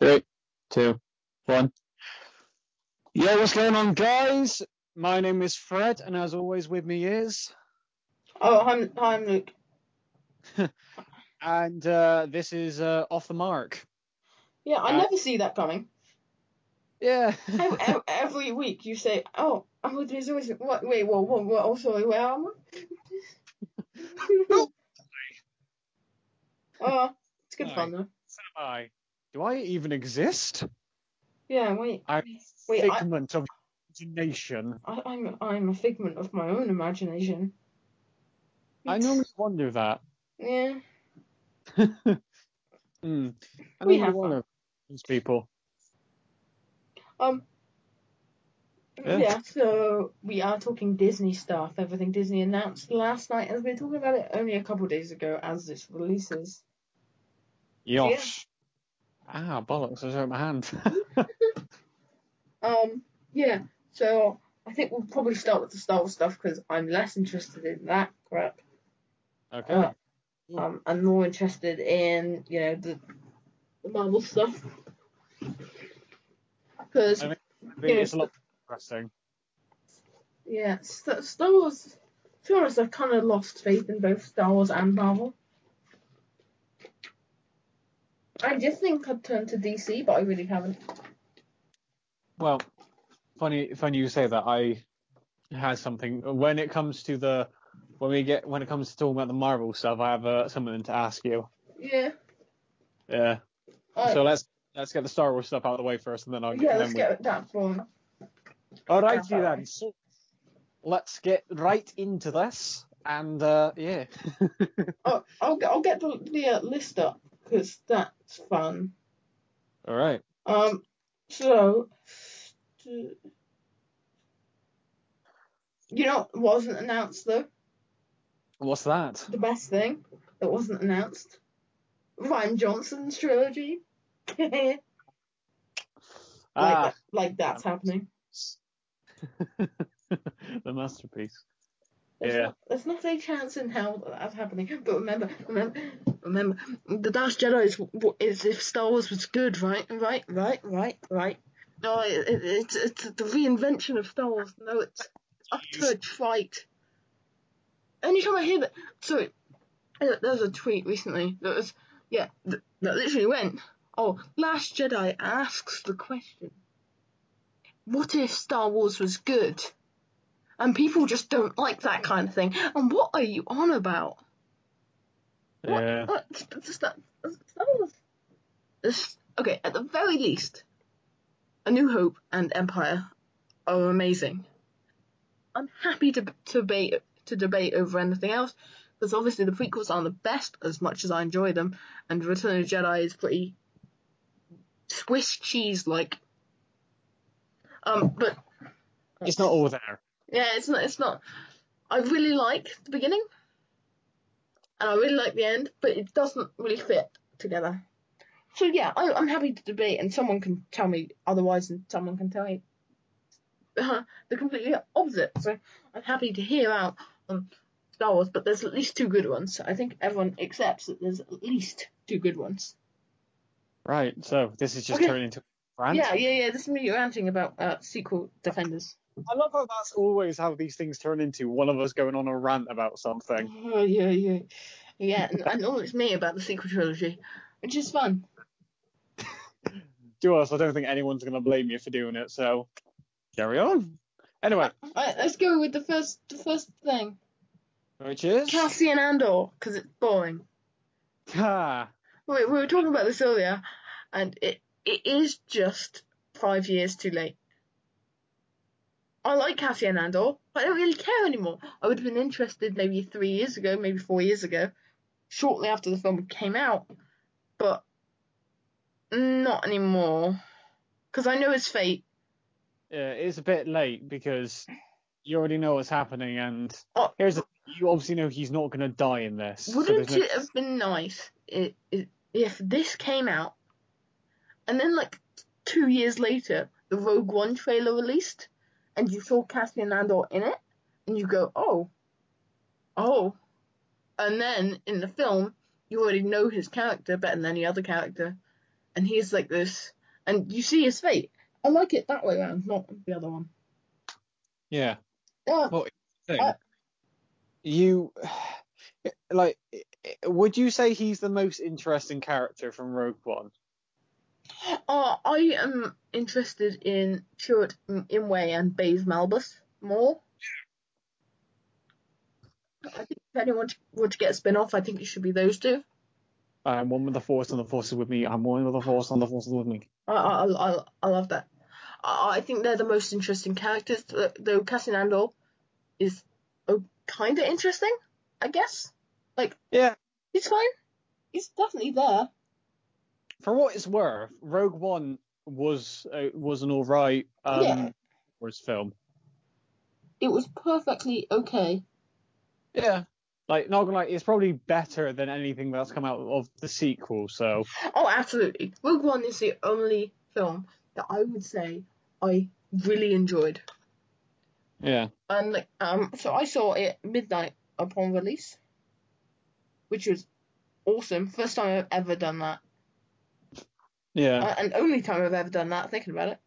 Three, two, one. Yo, what's going on, guys? My name is Fred, and as always, with me is. Oh, I'm I'm Luke. and uh, this is uh, Off the Mark. Yeah, I Uh, never see that coming. Yeah. Every, every week you say, "Oh, I'm with Miss always." What? Wait, what? What? what oh, sorry, where am I? oh, it's good Hi. fun though. So am I. Do I even exist? Yeah, wait. I'm Wait, I, figment of imagination. I, I'm I'm a figment of my own imagination. I normally wonder that. Yeah. Hmm. I We have wonder these people. Um. Yeah. Yeah. So we are talking Disney stuff. Everything Disney announced last night, as we're talking about it only a couple of days ago, as this releases. Yosh. Ah, bollocks! I hurt my hand. Um, yeah, so I think we'll probably start with the Star Wars stuff because I'm less interested in that crap. okay. Uh, um, I'm more interested in, you know, the, the Marvel stuff. Because, I mean, I think it's a lot more interesting. yeah, St- Star Wars, to be honest, I've kind of lost faith in both Star Wars and Marvel. I just think I'd turn to DC, but I really haven't. Well, funny, funny you say that. I had something when it comes to the when we get when it comes to talking about the Marvel stuff. I have uh, something to ask you. Yeah. Yeah. I, So let's let's get the Star Wars stuff out of the way first, and then I'll yeah, then let's we... get that. All right, that then. So let's get right into this, and uh, yeah. Oh, I'll, I'll get the, the uh, list up because that's fun. All right. Um, so, st- you know what wasn't announced though? What's that? The best thing that wasn't announced? Rian Johnson's trilogy. like, Ah, like that's happening. the masterpiece. There's, Yeah. not, there's not a chance in hell that that's happening. But remember, remember, remember, The Last Jedi is, is if Star Wars was good, right? Right, right, right, right. No, it, it, it's, it's the reinvention of Star Wars. No, it's utter trite. Anytime I hear that, sorry, there there was a tweet recently that was, yeah, that literally went, oh, Last Jedi asks the question, what if Star Wars was good? And people just don't like that kind of thing. And what are you on about? What? Yeah. What? Star, Star Wars. This- Okay, at the very least, A New Hope and Empire are amazing. I'm happy to to debate to debate over anything else because obviously the prequels aren't the best as much as I enjoy them, and Return of the Jedi is pretty Swiss cheese like. Um, but It's not all there. Yeah, it's not. It's not. I really like the beginning, and I really like the end, but it doesn't really fit together. So yeah, I, I'm happy to debate, and someone can tell me otherwise, and someone can tell me uh, the completely opposite. So I'm happy to hear out on Star Wars, but there's at least two good ones. I think everyone accepts that there's at least two good ones. Right. So this is just Okay. turning into rant. Yeah, yeah, yeah. This is me ranting about uh, sequel defenders. I love how that's always how these things turn into one of us going on a rant about something. Oh, yeah, yeah, yeah. And, and all it's me about the sequel trilogy, which is fun. To us, I don't think anyone's going to blame you for doing it. So carry on. Anyway, Right, let's go with the first, the first thing. which is Cassian Andor, because it's boring. ah, We, we were talking about this earlier, and it it is just five years too late. I like Cassian Andor, but I don't really care anymore. I would have been interested maybe three years ago, maybe four years ago, shortly after the film came out, but not anymore. Because I know his fate. yeah, it's a bit late because you already know what's happening, and Oh. here's the, you obviously know he's not going to die in this. Wouldn't there's no- it have been nice if this came out and then like two years later the Rogue One trailer released and you saw Cassian Andor in it and you go, oh, oh, and then in the film you already know his character better than any other character and he's like this, and you see his fate. I like it that way around, not the other one. Yeah. Yeah, Well. Uh, you like would you say he's the most interesting character from Rogue One? Uh, I am interested in Chirrut Imwe and Baze Malbus more. I think if anyone were to get a spin off, I think it should be those two. I'm one with the Force and the Force is with me. I'm one with the Force and the Force is with me. I I I, I love that. I, I think they're the most interesting characters. Though Cassian Andor is oh, kind of interesting, I guess. Like, yeah. He's fine. He's definitely there. For what it's worth, Rogue One was uh, was an alright um Yeah. Wars film. It was perfectly okay. Yeah. Like not gonna lie, it's probably better than anything that's come out of the sequel. So Oh, absolutely. Rogue One is the only film that I would say I really enjoyed. yeah. And like, um, so I saw it midnight upon release, which was awesome. First time I've ever done that, Yeah. uh, and only time I've ever done that. Thinking about it.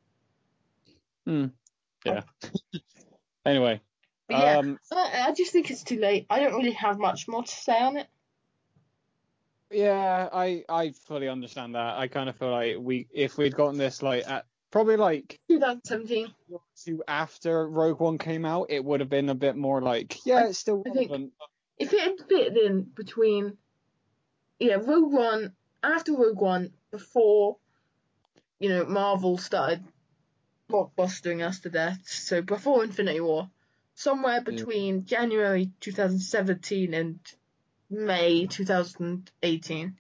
Hmm. Yeah. anyway. But yeah, Um I, I just think it's too late. I don't really have much more to say on it. Yeah, I I fully understand that. I kind of feel like we if we'd gotten this like at probably like 2017. two after Rogue One came out, it would have been a bit more like yeah, it's still I think- relevant. If it had fit in between, yeah, Rogue One after Rogue One before, you know, Marvel started blockbustering us to death. So before Infinity War, somewhere between January 2017 and May 2018.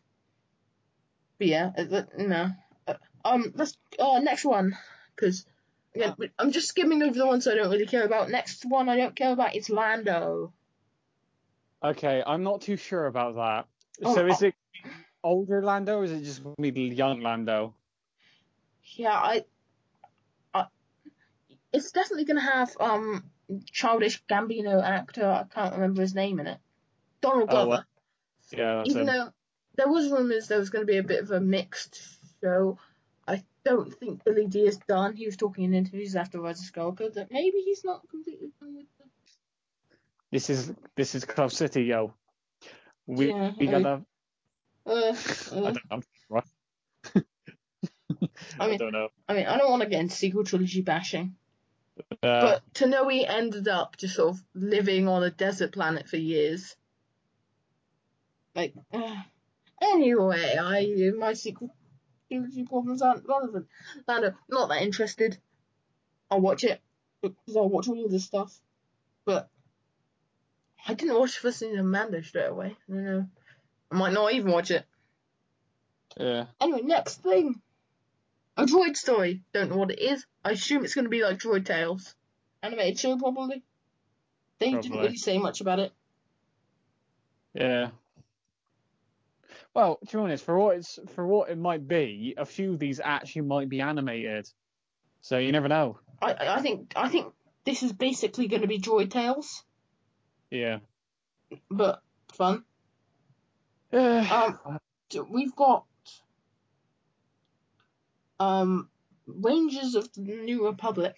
But yeah, no. Uh, Um, let's uh next one because again I'm just skimming over the ones I don't really care about. Next one I don't care about it's Lando. Okay, I'm not too sure about that. Oh, so is it older Lando or is it just gonna be young Lando? Yeah, I, I, it's definitely gonna have um childish Gambino actor. I can't remember his name in it. Donald Oh, Glover. well, Yeah, Even him. though there was rumors there was gonna be a bit of a mixed show. I don't think Billy Dee is done. He was talking in interviews after Rise of Skywalker that maybe he's not completely done with the. This is this is Club City, yo. We Yeah, we gotta Uh, I uh, don't know. Right. I mean- don't know. I mean, I don't want to get into sequel trilogy bashing, Uh, but to know he ended up just sort of living on a desert planet for years. Like, uh, anyway, I my sequel trilogy problems aren't relevant. Lando, not that interested. I'll watch it because I'll watch all of this stuff, but I didn't watch the first of Mando straight away. I don't know. I might not even watch it. yeah. Anyway, next thing. A droid story. Don't know what it is. I assume it's going to be like Droid Tales. Animated show, probably. They didn't really say much about it. Yeah. Well, to be honest, for what it's for what it might be, a few of these actually might be animated. So you never know. I I I think I think this is basically going to be Droid Tales, Yeah. but fun. Um, We've got um Rangers of the New Republic.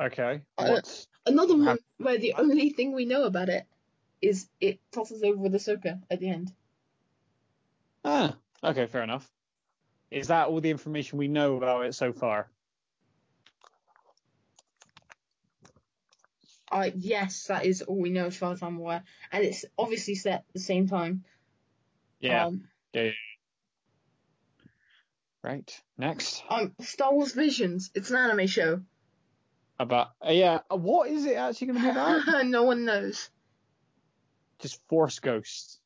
okay. uh, Another one where the only thing we know about it is it tosses over with Ahsoka at the end. ah? Okay, fair enough. Is that all the information we know about it so far? Uh, yes, that is all we know as far as I'm aware, and it's obviously set at the same time. Yeah. Um, right. Next. um, Star Wars Visions. It's an anime show. About uh, yeah. uh, What is it actually going to be about? no one knows. Just Force ghosts.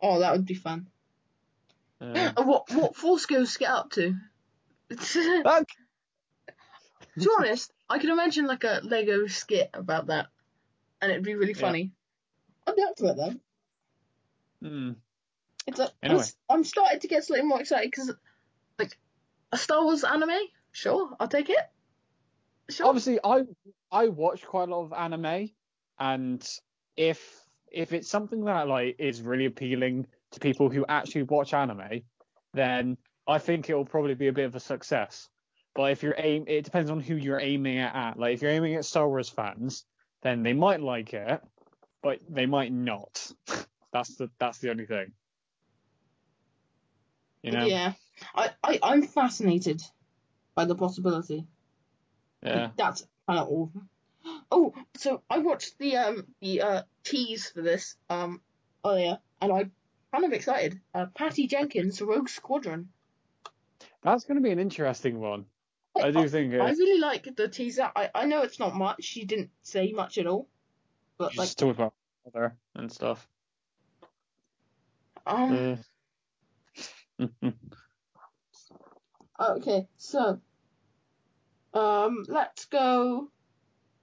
Oh, that would be fun. Uh, what what Force Ghosts get up to? to be honest, I can imagine like a Lego skit about that, and it'd be really Yeah. funny. I'd be up to it though. hmm. It's a, Anyway. I'm, I'm starting to get slightly more excited because, like, a Star Wars anime. Sure, I'll take it. Sure. obviously I I watch quite a lot of anime, and if if it's something that like is really appealing to people who actually watch anime, then I think it will probably be a bit of a success. But if you're aim, it depends on who you're aiming at. at. Like if you're aiming at Star Wars fans, then they might like it, but they might not. that's the that's the only thing. You know? Yeah, I, I I'm fascinated by the possibility. Yeah. That's kind of all. Oh, so I watched the um the uh tease for this um earlier, and I'm kind of excited. Uh, Patty Jenkins, Rogue Squadron. That's going to be an interesting one. I do think I it. really like the teaser. I, I know it's not much. She didn't say much at all, but like Just talk about mother and stuff. um Uh, okay so um let's go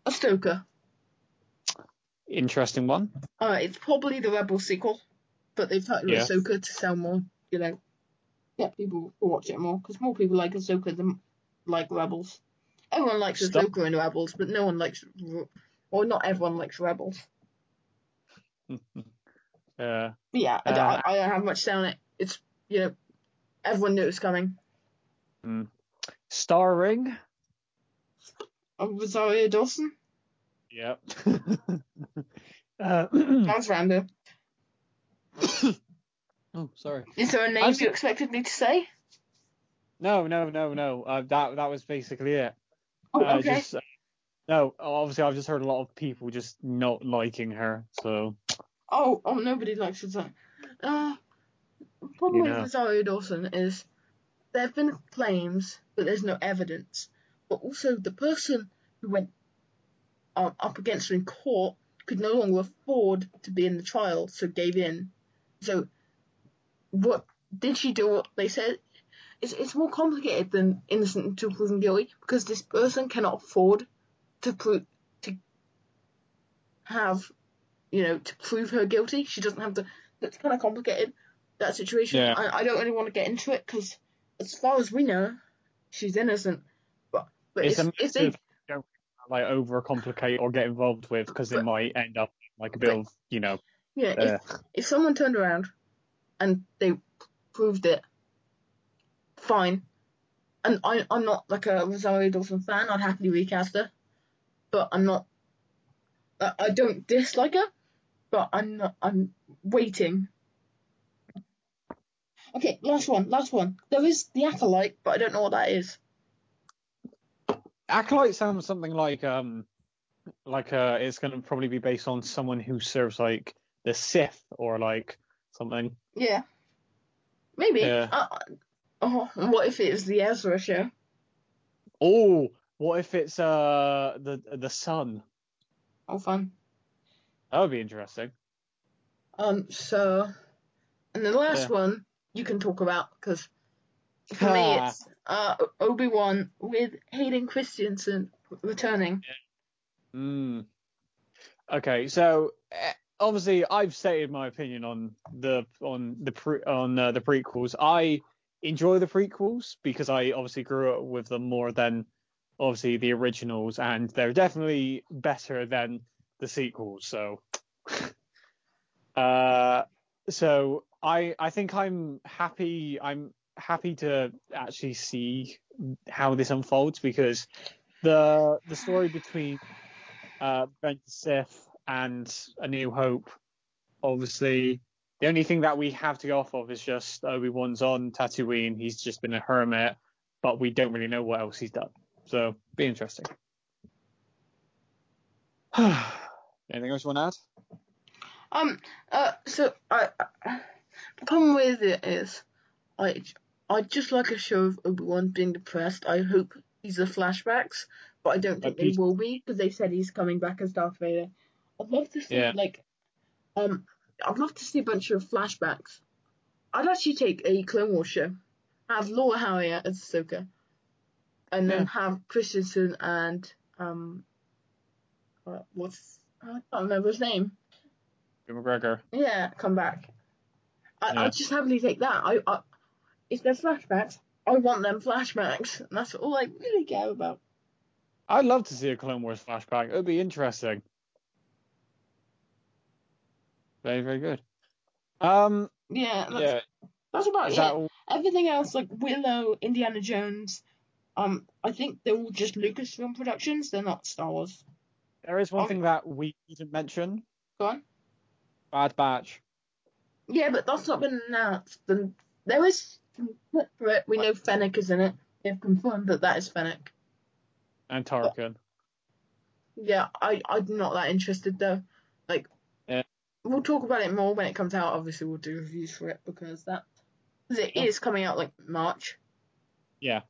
Ahsoka. interesting one. Uh, it's probably the Rebel sequel, but they've titled it Yeah. Ahsoka to sell more, you know, get people to watch it more, because more people like Ahsoka than like Rebels. Everyone likes Stop. Ahsoka and Rebels, but no one likes, or not everyone likes Rebels. Uh, yeah, I, don't, Uh, I don't have much say on it. It's, you know, everyone knew it was coming. starring. Uh, Rosario Dawson? Yep. uh, That was random. oh, sorry. Is there a name I've you expected me to say? No, no, no, no. Uh, that that was basically it. Oh, Uh, okay. just, uh, no, obviously I've just heard a lot of people just not liking her. So Oh, oh, nobody likes Rosario. Uh, the problem Yeah. with Rosario Dawson is there have been claims, but there's no evidence. But also, the person who went um, up against her in court could no longer afford to be in the trial, so gave in. So, what did she do? What they said? It's it's more complicated than innocent until proven guilty because this person cannot afford to prove to have you know, to prove her guilty. She doesn't have the. That's kind of complicated. That situation. Yeah. I, I don't really want to get into it because, as far as we know, she's innocent. But but it's if, a don't like overcomplicate or get involved with because it might end up like a bit but- of you know. yeah Uh, if if someone turned around and they proved it, fine. And I I'm not like a Rosario Dawson fan. I'd happily recast her, but I'm not. I, I don't dislike her, but I'm not. I'm waiting. Okay, last one, last one. There is the acolyte, but I don't know what that is. Acolyte sounds something like um like uh it's gonna probably be based on someone who serves like the Sith or like something. Yeah. Maybe. Yeah. Uh, oh, and what if it's the Ezra show? Oh, what if it's uh the the sun? Oh, fun. That would be interesting. Um, so, and the last Yeah. one you can talk about because for me Ah. it's uh Obi Wan with Hayden Christensen returning. Mm. Okay, so eh, obviously I've stated my opinion on the on the pre, on uh, the prequels. I enjoy the prequels because I obviously grew up with them more than obviously the originals, and they're definitely better than the sequels. So, uh, so I I think I'm happy. I'm happy to actually see how this unfolds because the the story between uh, the Sith and A New Hope, obviously, the only thing that we have to go off of is just Obi Wan's on Tatooine. He's just been a hermit, but we don't really know what else he's done. So, be interesting. Anything else you want to add? Um, uh, so I, I the problem with it is, I I just like a show of Obi Wan being depressed. I hope these are flashbacks, but I don't think they will be because they said he's coming back as Darth Vader. I'd love to see Yeah. like, um, I'd love to see a bunch of flashbacks. I'd actually take a Clone Wars show, have Laura Harrier as Ahsoka, and then Yeah. have Christensen and um, uh, what's I can't remember his name. McGregor. Yeah, come back. I, Yeah. I'd just happily take that. I, I, if there's flashbacks, I want them flashbacks. And that's all I really care about. I'd love to see a Clone Wars flashback. It would be interesting. Very, very good. Um, Yeah, that's, yeah. That's about Is it. that all? Everything else, like Willow, Indiana Jones, um, I think they're all just Lucasfilm productions. They're not Star Wars. There is one Oh. thing that we didn't mention. Go on. Bad Batch. Yeah, but that's not been announced. And there is for it. We know Fennec is in it. They've confirmed that that is Fennec. and Tarkin. Yeah, I I'm not that interested though. Like, Yeah. we'll talk about it more when it comes out. Obviously, we'll do reviews for it because that because it Yeah. is coming out like March. Yeah,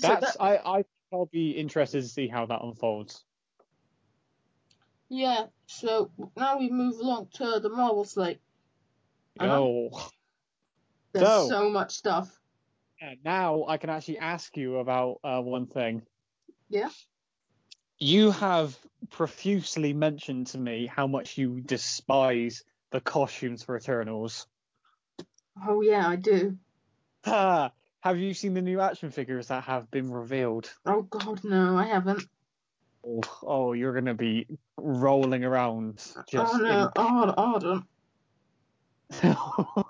So that's that, I I I'll be interested to see how that unfolds. Yeah. So now we move along to the Marvel slate. Uh-huh. Oh, There's So- so much stuff. yeah, now I can actually ask you about uh, one thing. Yeah. You have profusely mentioned to me how much you despise the costumes for Eternals. Oh yeah, I do. Ah, have you seen the new action figures that have been revealed? Oh god, no, I haven't. Oh, oh you're gonna be rolling around just. oh no, oh, oh, don't.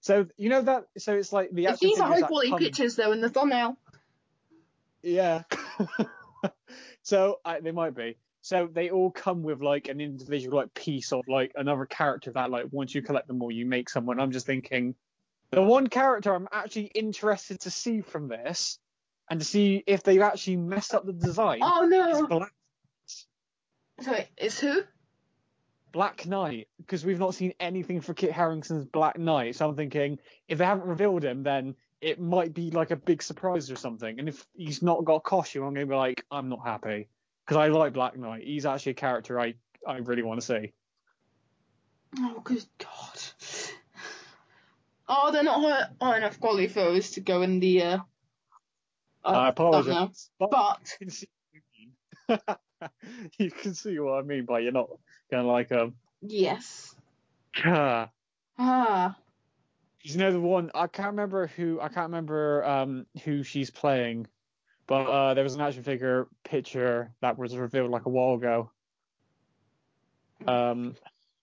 so you know that. So it's like the action these are high quality pictures though in the thumbnail. Yeah. so I, they might be. So they all come with like an individual like piece of like another character that like once you collect them all you make someone. I'm just thinking the one character I'm actually interested to see from this and to see if they actually messed up the design Oh no. Black Sorry, it's who? Black Knight because we've not seen anything for Kit Harington's Black Knight. So I'm thinking if they haven't revealed him, then it might be like a big surprise or something. And if he's not got a costume, I'm gonna be like, I'm not happy because I like Black Knight. He's actually a character I I really want to see. Oh good god. Oh, they're not high, high enough quality photos to go in the uh. Uh I apologize, but But you can see what I mean. you can see what I mean by you're not gonna like um. yes. Ah. Ah. You know the one I can't remember who I can't remember um who she's playing, but uh there was an action figure picture that was revealed like a while ago. Um,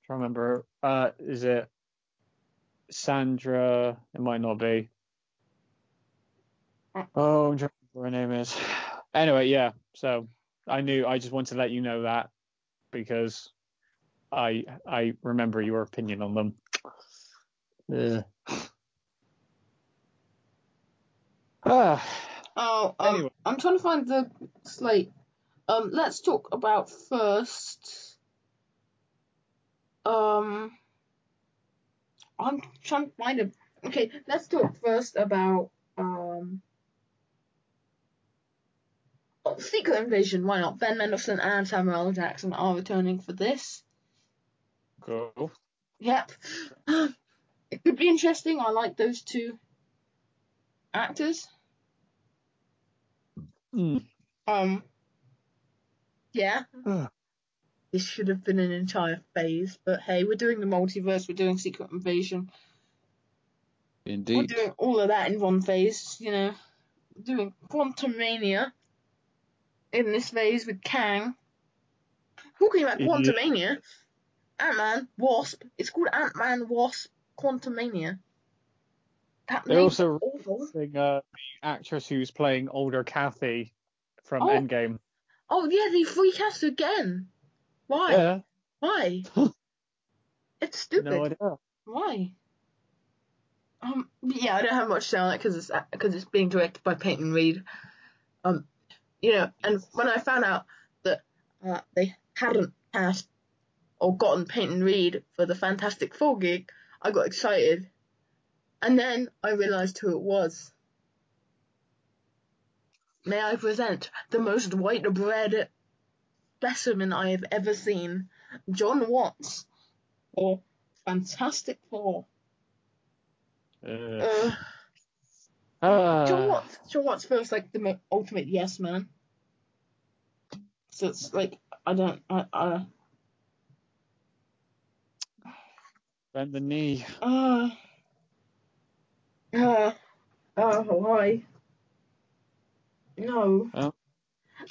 trying to remember. Uh, is it Sandra? It might not be. Oh, I'm trying to remember her name is. Anyway, yeah. So I knew. I just wanted to let you know that because I I remember your opinion on them. Yeah. Ah, Oh, um, Anyway. I'm trying to find the slate. Um, let's talk about first. Um, I'm trying to find it. Okay, let's talk first about um. Oh, Secret Invasion. Why not? Ben Mendelsohn and Samuel L. Jackson are returning for this. cool. Yep. It could be interesting. I like those two actors. Mm. Um. Yeah. Ugh. This should have been an entire phase, but hey, we're doing the multiverse, we're doing Secret Invasion, Indeed. we're doing all of that in one phase, you know. We're doing Quantumania in this phase with Kang. Talking about Yeah. Quantumania, Ant Man, Wasp, it's called Ant Man, Wasp, Quantumania. That They name's also awful. Thing, uh, the actress who's playing older Cassie from Oh. Endgame. Oh yeah, they recast again. Why? Yeah, Why? it's stupid. no idea. Why? Um, yeah, I don't have much to say on it because it's because it's being directed by Peyton Reed. Um, you know, and when I found out that uh, they hadn't cast or gotten Peyton Reed for the Fantastic Four gig, I got excited, and then I realised who it was. May I present the most white bread specimen I have ever seen, Jon Watts, or Fantastic Four. Uh, Uh, ah, Jon Watts, Jon Watts feels like the ultimate yes man. So it's like I don't, I, I, bend the knee. uh, uh, uh, why? No. Oh.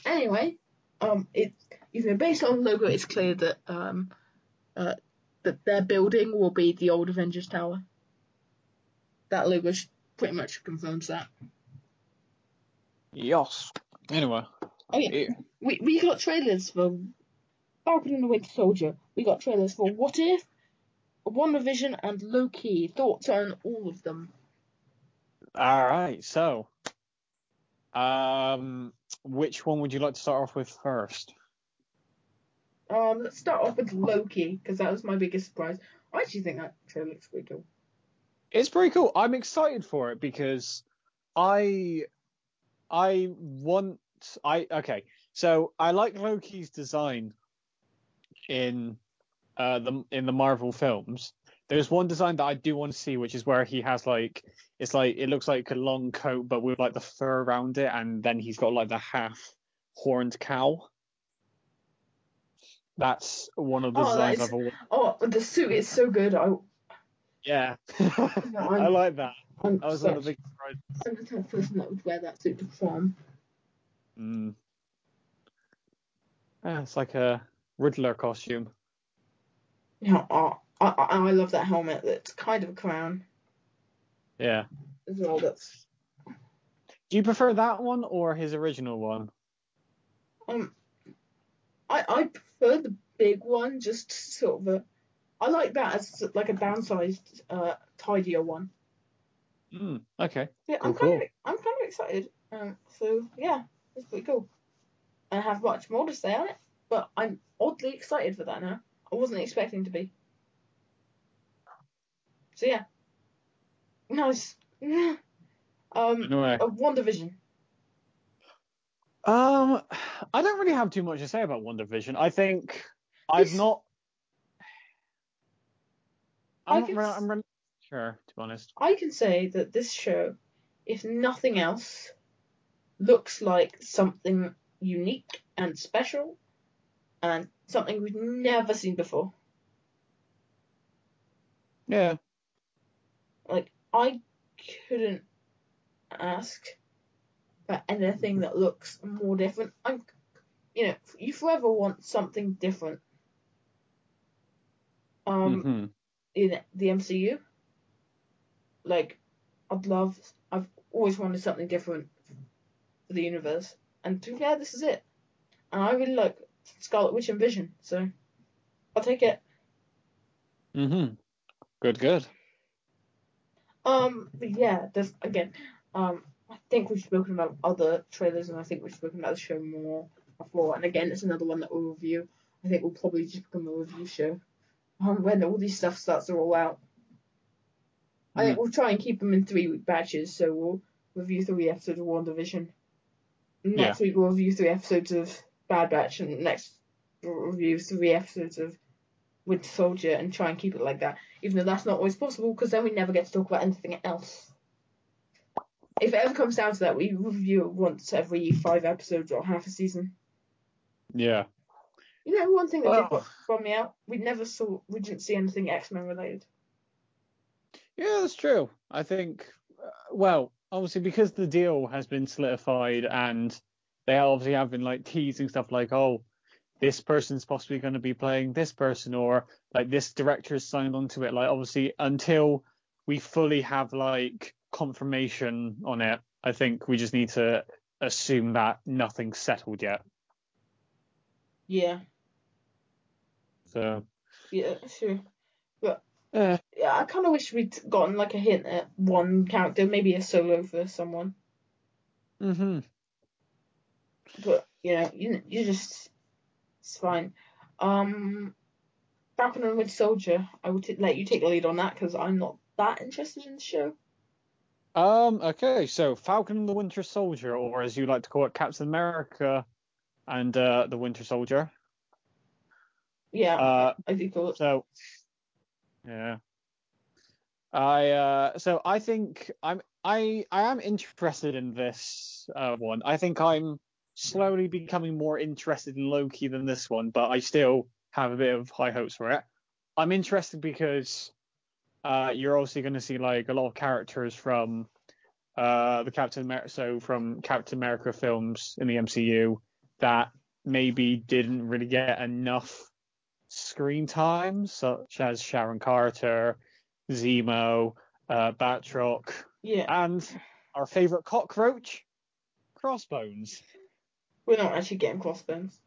Anyway, um, it even based on the logo, it's clear that um, uh, that their building will be the old Avengers Tower. that logo pretty much confirms that. Yes. Anyway. Oh yeah, we we got trailers for Falcon and the Winter Soldier. We got trailers for What If, WandaVision, and Loki. Thoughts on all of them? All right. So, um, which one would you like to start off with first? Um, let's start off with Loki because that was my biggest surprise. I actually think that trailer looks pretty cool. It's pretty cool. I'm excited for it because I I want I okay. So I like Loki's design in uh the in the Marvel films. There's one design that I do want to see, which is where he has like it's like it looks like a long coat but with like the fur around it, and then he's got like the half horned cow. That's one of the Oh, designs is- I've always Oh, the suit is so good. I, yeah. I'm- I like that. I'm That was one of such, the big surprises. I'm the type of person that would wear that suit to prom. Mm. Yeah, it's like a Riddler costume. Yeah, oh, I, I, I love that helmet. That's kind of a crown Yeah. as well. That's Do you prefer that one or his original one? um, I I prefer the big one. Just sort of a, I like that as like a downsized, uh, tidier one. Mm, okay. Yeah, I'm Cool, kind cool. of I'm kind of excited. Um, so yeah, it's pretty cool. I have much more to say on it, but I'm oddly excited for that now. I wasn't expecting to be. So yeah, nice. um, Anyway. uh, WandaVision. Um, I don't really have too much to say about WandaVision. I think I've not. I'm can I'm sure, to be honest. I can say that this show, if nothing else, looks like something unique and special, and something we've never seen before. Yeah. Like I couldn't ask for anything that looks more different. I'm, you know, you forever want something different. Um, hmm in the MCU, like I'd love. I've always wanted something different for the universe, and to be fair, this is it. And I really like Scarlet Witch and Vision, so I'll take it. hmm Good, good. Um, but yeah, there's again. Um, I think we've spoken about other trailers, and I think we've spoken about the show more before. And again, it's another one that we'll review. I think we'll probably just become a review show um, when all these stuff starts to roll out. I think we'll try and keep them in three week batches, so we'll review three episodes of WandaVision. Next week we'll review three episodes of Bad Batch, and next we'll review three episodes of Winter Soldier, and try and keep it like that. Even though that's not always possible, because then we never get to talk about anything else. If it ever comes down to that, we review it once every five episodes or half a season. Yeah. You know, one thing that did Oh. bum me out, we never saw, we didn't see anything X Men related. Yeah, that's true. I think, uh, well, obviously because the deal has been solidified and they obviously have been like teasing stuff like, oh, this person's possibly going to be playing this person or like this director is signed onto it. Like obviously until we fully have like confirmation on it, I think we just need to assume that nothing's settled yet. Yeah, So, yeah, sure. eh, Yeah, I kind of wish we'd gotten like a hint at one character, maybe a solo for someone. hmm But you know, you you just it's fine. Um, Falcon and Winter Soldier, I would t- let you take the lead on that because I'm not that interested in the show. Um, okay, so Falcon and the Winter Soldier, or as you like to call it, Captain America and uh, the Winter Soldier. Yeah, Uh, I do so yeah. I uh so I think I'm I I am interested in this uh one. I think I'm slowly becoming more interested in Loki than this one, but I still have a bit of high hopes for it. I'm interested because uh you're also going to see like a lot of characters from uh the Captain America so from Captain America films in the MCU that maybe didn't really get enough screen time, such as Sharon Carter, Zemo, uh, Batroc, Yeah, and our favourite cockroach, Crossbones. we're not actually getting crossbones.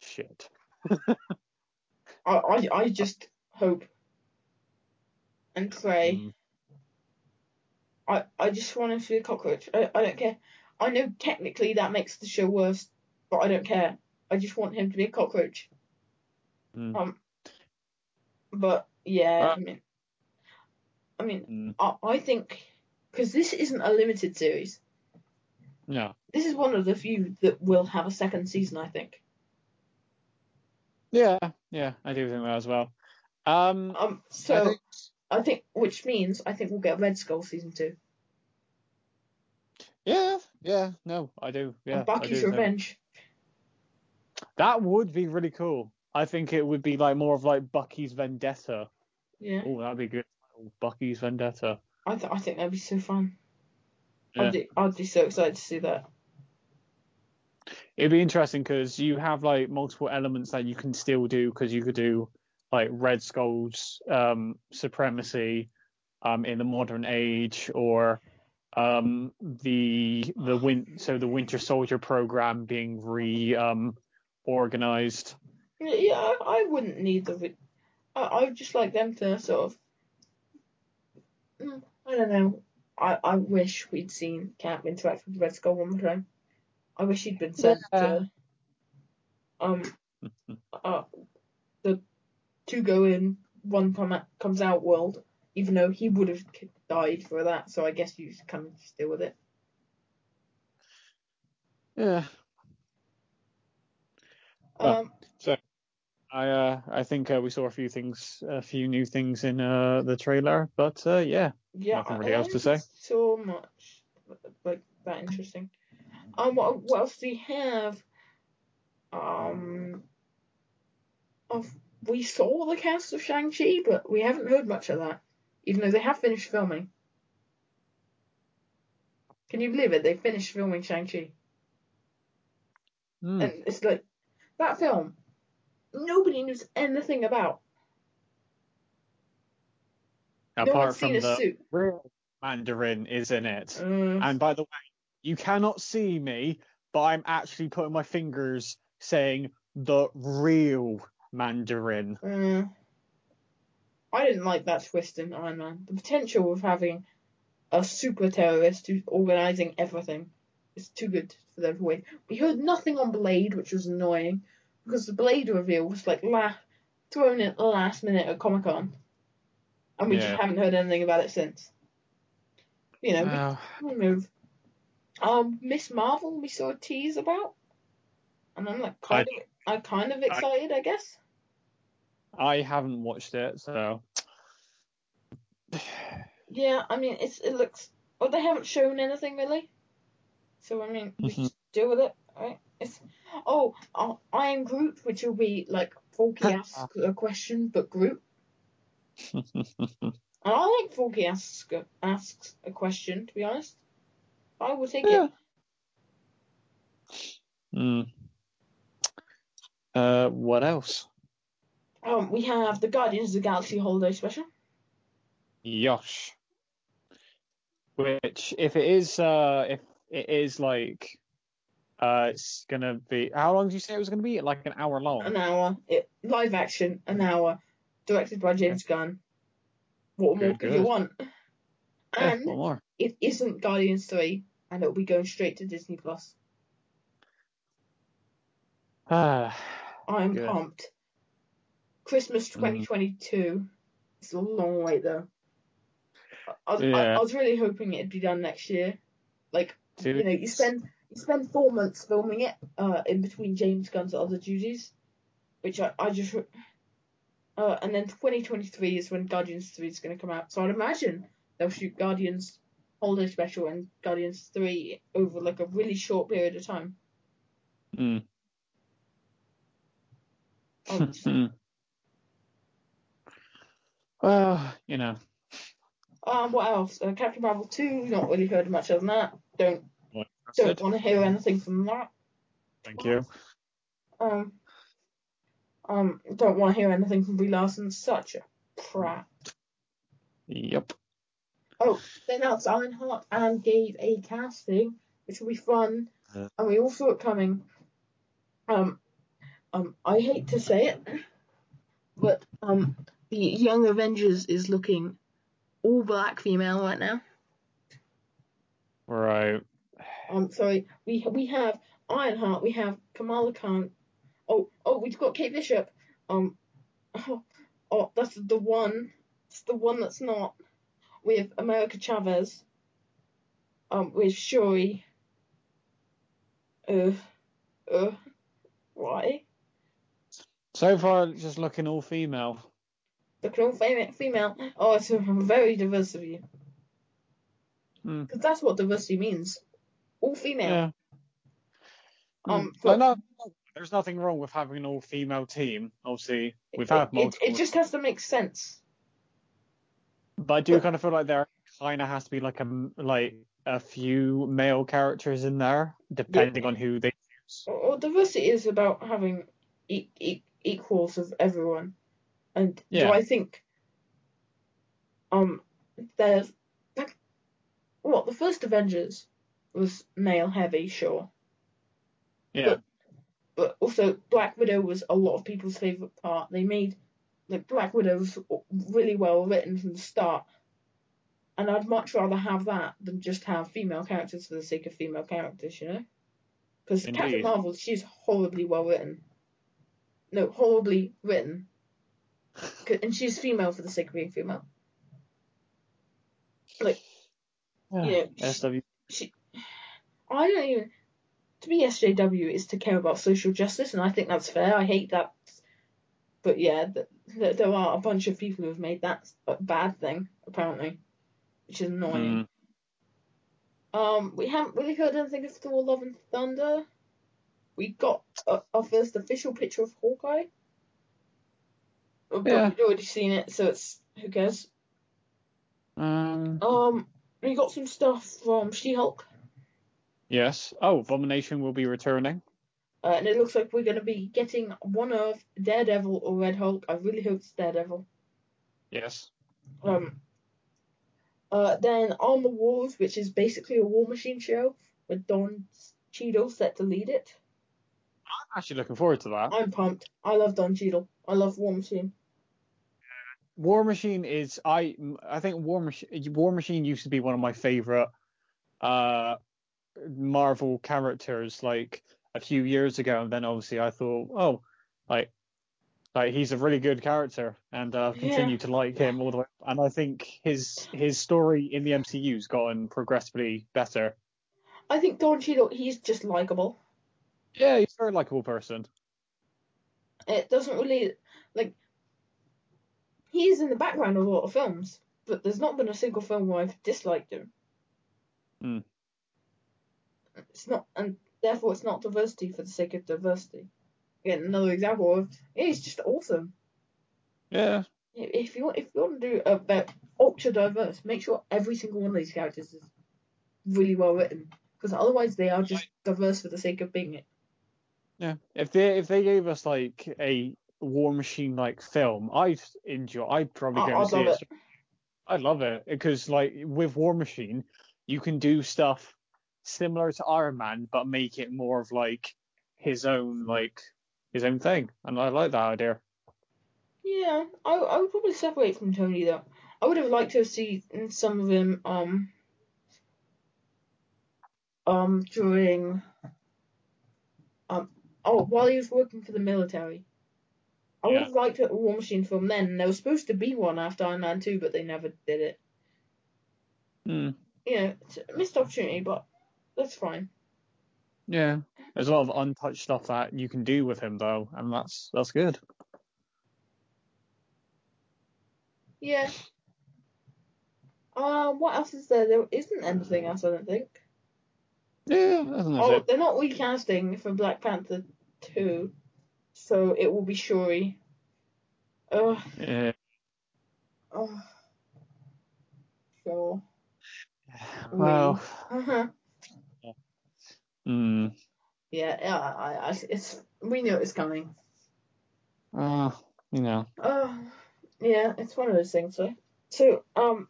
Shit. I, I, I just hope and pray. Mm. I, I just want him to be a cockroach. I, I don't care. I know technically that makes the show worse, but I don't care. I just want him to be a cockroach. Mm. Um, but yeah, Uh, I mean, I mean, Mm. I, I think because this isn't a limited series. No. This is one of the few that will have a second season. I think. Yeah, yeah, I do think that as well. Um, Um, I so think- I think, which means I think we'll get Red Skull season two yeah, yeah, no, I do. Yeah, and I Bucky's do think- Revenge. That would be really cool. I think it would be like more of like Bucky's Vendetta. Yeah, Oh, that'd be good. Bucky's Vendetta. I th- I think that'd be so fun. Yeah. I'd be, I'd be so excited to see that. It'd be interesting because you have like multiple elements that you can still do because you could do like Red Skull's um, supremacy um, in the modern age or um, the the win so the Winter Soldier program being re um, organized. Yeah, yeah, I, I wouldn't need the. I I would just like them to sort of. Mm, I don't know. I, I wish we'd seen Cap interact with Red Skull one more time. I wish he'd been sent to. Um. Uh, the two go in, one come out, comes out world. Even though he would have died for that, so I guess you just kind of just deal with it. Yeah, Well, Um. I uh, I think uh, we saw a few things, a few new things in uh, the trailer, but uh, yeah, Yeah, Nothing really else to say. So much like that interesting. Um, what, what else do we have? Um, of we saw the cast of Shang Chi, but we haven't heard much of that, even though they have finished filming. Can you believe it? They finished filming Shang Chi, Hmm. and it's like that film. Nobody knows anything about. apart one's from the suit. real Mandarin is in it. Uh, And by the way, you cannot see me, but I'm actually putting my fingers saying the real Mandarin. Uh, I didn't like that twist in Iron Man. The potential of having a super terrorist who's organizing everything is too good for them to wait. We heard nothing on Blade, which was annoying because the Blade reveal was like la- thrown in at the last minute at Comic Con, and we Yeah. just haven't heard anything about it since. You know, we- move. Um, Miss Marvel, we saw a tease about, and I'm like kind of, I'm kind of excited, I guess. I haven't watched it, so Yeah, I mean, it's it looks. Well, they haven't shown anything really. So I mean, we Mhm. just deal with it, right? It's oh, uh, I am Groot, which will be like Forky asks a question, but Groot. And I like Forky asks a, asks a question. To be honest, I will take Yeah. it. Hmm. Uh, what else? Um, we have the Guardians of the Galaxy holiday special. Yosh. Which, if it is, uh, if it is like, uh, it's gonna be. How long did you say it was gonna be? Like an hour long. An hour, it live action, an hour, directed by James Gunn. What more could you want? And one more. it isn't Guardians 3, and it'll be going straight to Disney Plus. Ah, I'm Good. pumped. Christmas Mm. 2022. It's a long wait though. I, I, I, Yeah. I was really hoping it'd be done next year. Like two you know, you spend you spend four months filming it, uh, in between James Gunn's other duties, which I, I just. Uh, and then 2023 is when Guardians 3 is going to come out. So I'd imagine they'll shoot Guardians Holiday Special and Guardians 3 over like a really short period of time. Mm. Um, well, you know, Um, what else? Uh, Captain Marvel 2, not really heard much of that. Don't don't want to hear anything from that. Thank you. Um, um, don't want to hear anything from Brie Larson. Such a prat. Yep. Oh, they announced Ironheart and gave a casting, which will be fun, Uh. and we all saw it coming. Um, um, I hate to say it, but um, the Young Avengers is looking all black female right now. Right. Um, sorry, we we have Ironheart, we have Kamala Khan. Oh, oh, we've got Kate Bishop. Um, oh, oh, that's the one. It's the one that's not. with America Chavez. Um, with Shuri. Uh, uh, why? So far, just looking all female. The clone female. female. Oh, it's a very diverse of you. Hmm. Because that's what diversity means. All female. Yeah. Um, But but no, there's nothing wrong with having an all-female team. Obviously, we've it, had multiple, it just has to make sense. but I do but- kind of feel like there kind of has to be like a like a few male characters in there, depending on who they choose. Well, diversity is about having e- e- equals of everyone, and Yeah. do I think um there's like what the first Avengers was male heavy, sure, Yeah. but also Black Widow was a lot of people's favorite part. They made like Black Widow was really well written from the start. And I'd much rather have that than just have female characters for the sake of female characters, you know? Because Captain Marvel, she's horribly well written. No, horribly written. And she's female for the sake of being female. Like, yeah. SW. she, I don't even. To be SJW is to care about social justice, and I think that's fair. I hate that. But yeah, th- th- there are a bunch of people who have made that a bad thing, apparently, which is annoying. Mm. Um, we haven't really heard anything of Thor: Love and Thunder. We got a, our first official picture of Hawkeye. Uh, But Yeah. we'd already seen it, so it's who cares. Um. Um, we got some stuff from She-Hulk, Yes. Oh, Abomination will be returning. uh, and it looks like we're gonna be getting one of Daredevil or Red Hulk. I really hope it's Daredevil. Yes. Um. Uh, then Armor Wars, which is basically a War Machine show with Don Cheadle set to lead it. I'm actually looking forward to that. I'm pumped. I love Don Cheadle. I love War Machine. War Machine is I I think War Machine War Machine used to be one of my favorite uh Marvel characters like a few years ago and then obviously I thought oh like like he's a really good character and uh, I've Yeah. continued to like him all the way and I think his his story in the MCU's gotten progressively better. I think Don Cheadle, he's just likable. Yeah, he's a very likable person. It doesn't really like. He's in the background of a lot of films, but there's not been a single film where I've disliked him. Hmm. It's not, and therefore it's not diversity for the sake of diversity. Again, another example of it's just awesome. Yeah. If you want, if you want to do a bit ultra diverse, make sure every single one of these characters is really well written, because otherwise they are just diverse for the sake of being it. Yeah, if they if they gave us like a War Machine like film, I'd enjoy. I'd probably I- go and I'd see love it. it. I'd love it because like with War Machine, you can do stuff similar to Iron Man, but make it more of like his own like his own thing, and I like that idea. Yeah, I I would probably separate from Tony though. I would have liked to have seen some of him um um during um oh while he was working for the military. I would have liked a War Machine film then. and There was supposed to be one after Iron Man two, but they never did it. Hmm. Yeah, it's a missed opportunity, but that's fine. Yeah, there's a lot of untouched stuff that you can do with him though, and that's that's good. Yeah. Um, what else is there? There isn't anything else, I don't think. Yeah, that's Oh, it. they're not recasting for Black Panther 2, so it will be Shuri. Ugh, Yeah. ugh. Sure. Well, Uh-huh. Yeah, yeah, I, I, it's, we knew it was coming. Uh, you know. Uh, yeah, it's one of those things, so. So, um,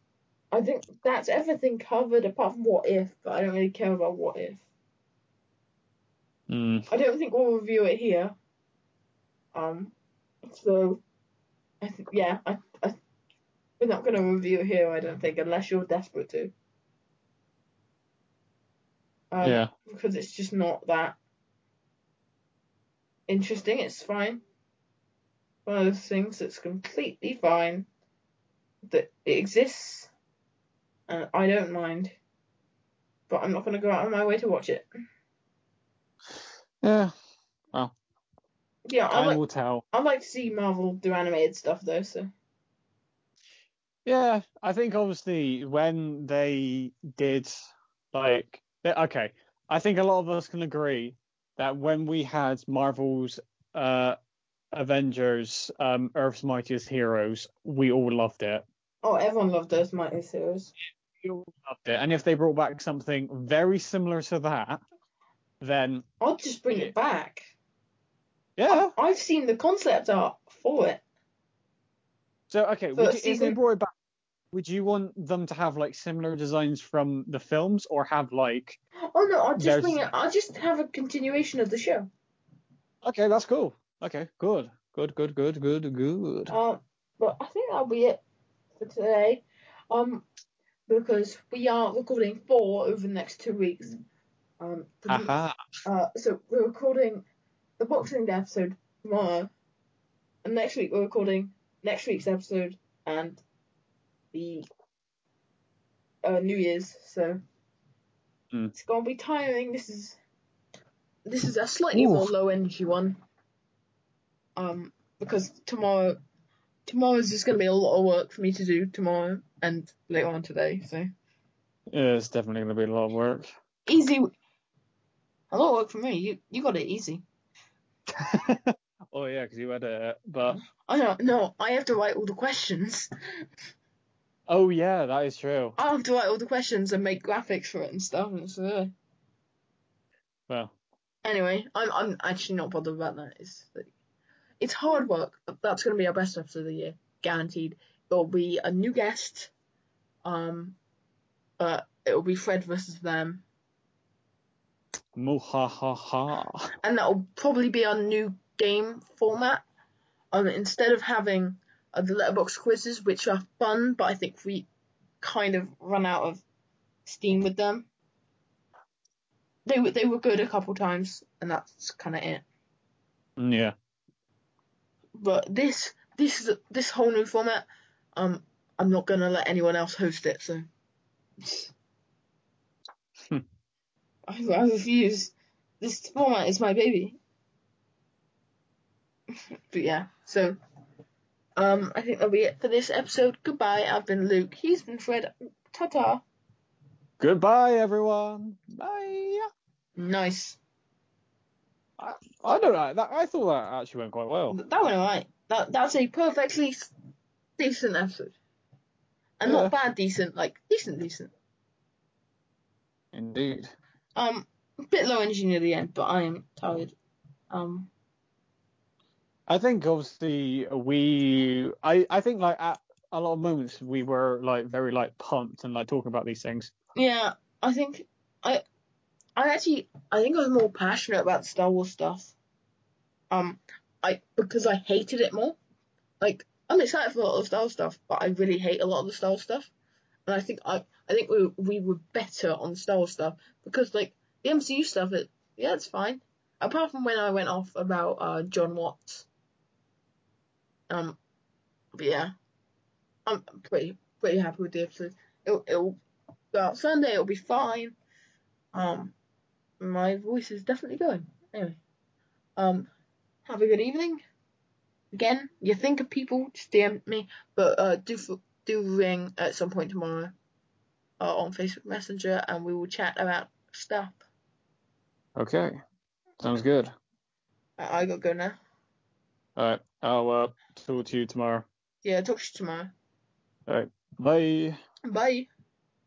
I think that's everything covered apart from What If, but I don't really care about What If. Mm. I don't think we'll review it here. Um, so I think yeah, I, I we're not gonna review it here. I don't think unless you're desperate to. Um, yeah. Because it's just not that interesting. It's fine. One of those things that's completely fine. That it exists, and I don't mind. But I'm not gonna go out of my way to watch it. Yeah. Well. Yeah, I like will tell. I like to see Marvel do animated stuff though. So Yeah, I think obviously when they did like okay, I think a lot of us can agree that when we had Marvel's uh Avengers um Earth's Mightiest Heroes, we all loved it. oh, everyone loved those Mighty Heroes. We all loved it. And if they brought back something very similar to that, then I'll just bring it back. yeah. I've seen the concept art for it. So okay, For would you, if they brought it back, would you want them to have like similar designs from the films or have like Oh no, I'll just bring it. I'll just have a continuation of the show. Okay, that's cool. Okay, good. Good, good, good, good, good. Um, but I think that'll be it for today. Um, because we are recording four over the next two weeks. Um, Aha. uh, so we're recording the Boxing episode tomorrow, and next week we're recording next week's episode and the uh, New Year's. So Hmm. it's gonna be tiring. This is this is a slightly more low energy one. Um, because tomorrow tomorrow's just gonna be a lot of work for me to do tomorrow and later on today. So Yeah, it's definitely gonna be a lot of work. easy. A lot of work for me. You you got it easy. oh yeah, because you had it, but I don't no. I have to write all the questions. oh yeah, that is true. I have to write all the questions and make graphics for it and stuff. And so uh, Well, anyway, I'm I'm actually not bothered about that. It's like, it's hard work. But that's gonna be our best episode of the year, guaranteed. It'll be a new guest. Um, uh, it'll be Fred versus them, muhahaha. and that'll probably be our new game format. Um, instead of having uh, the letterbox quizzes, which are fun, but I think we kind of run out of steam with them. They were they were good a couple times, and that's kind of it. Yeah. But this this is this whole new format. Um, I'm not gonna let anyone else host it, so Hmm. I, I refuse. This format is my baby. but yeah, so um, I think that'll be it for this episode. Goodbye. I've been Luke. He's been Fred. Ta ta. Goodbye, everyone. Bye. Nice. I I don't know. That I thought that actually went quite well. That went alright. That that's a perfectly decent episode, and Yeah. not bad decent, like decent decent. Indeed. Um, a bit low energy near the end, but I am tired. Um, I think obviously we. I I think like at a lot of moments we were like very like pumped and like talking about these things. yeah, I think I, I actually I think I was more passionate about Star Wars stuff. Um, I because I hated it more. Like I'm excited for a lot of Star Wars stuff, but I really hate a lot of the Star Wars stuff. And I think I I think we we were better on Star Wars stuff because like the MCU stuff, it yeah, it's fine. Apart from when I went off about uh Jon Watts. Um, but yeah, I'm pretty pretty happy with the episode. It'll, it'll go out Sunday. It'll be fine. Um, my voice is definitely going. Anyway, um, have a good evening. Again, you think of people, just DM me, but uh, do do ring at some point tomorrow uh, on Facebook Messenger, and we will chat about stuff. Okay. Sounds good. I, I gotta go now. All right. I'll uh, talk to you tomorrow. Yeah, talk to you tomorrow. All right. Bye. Bye.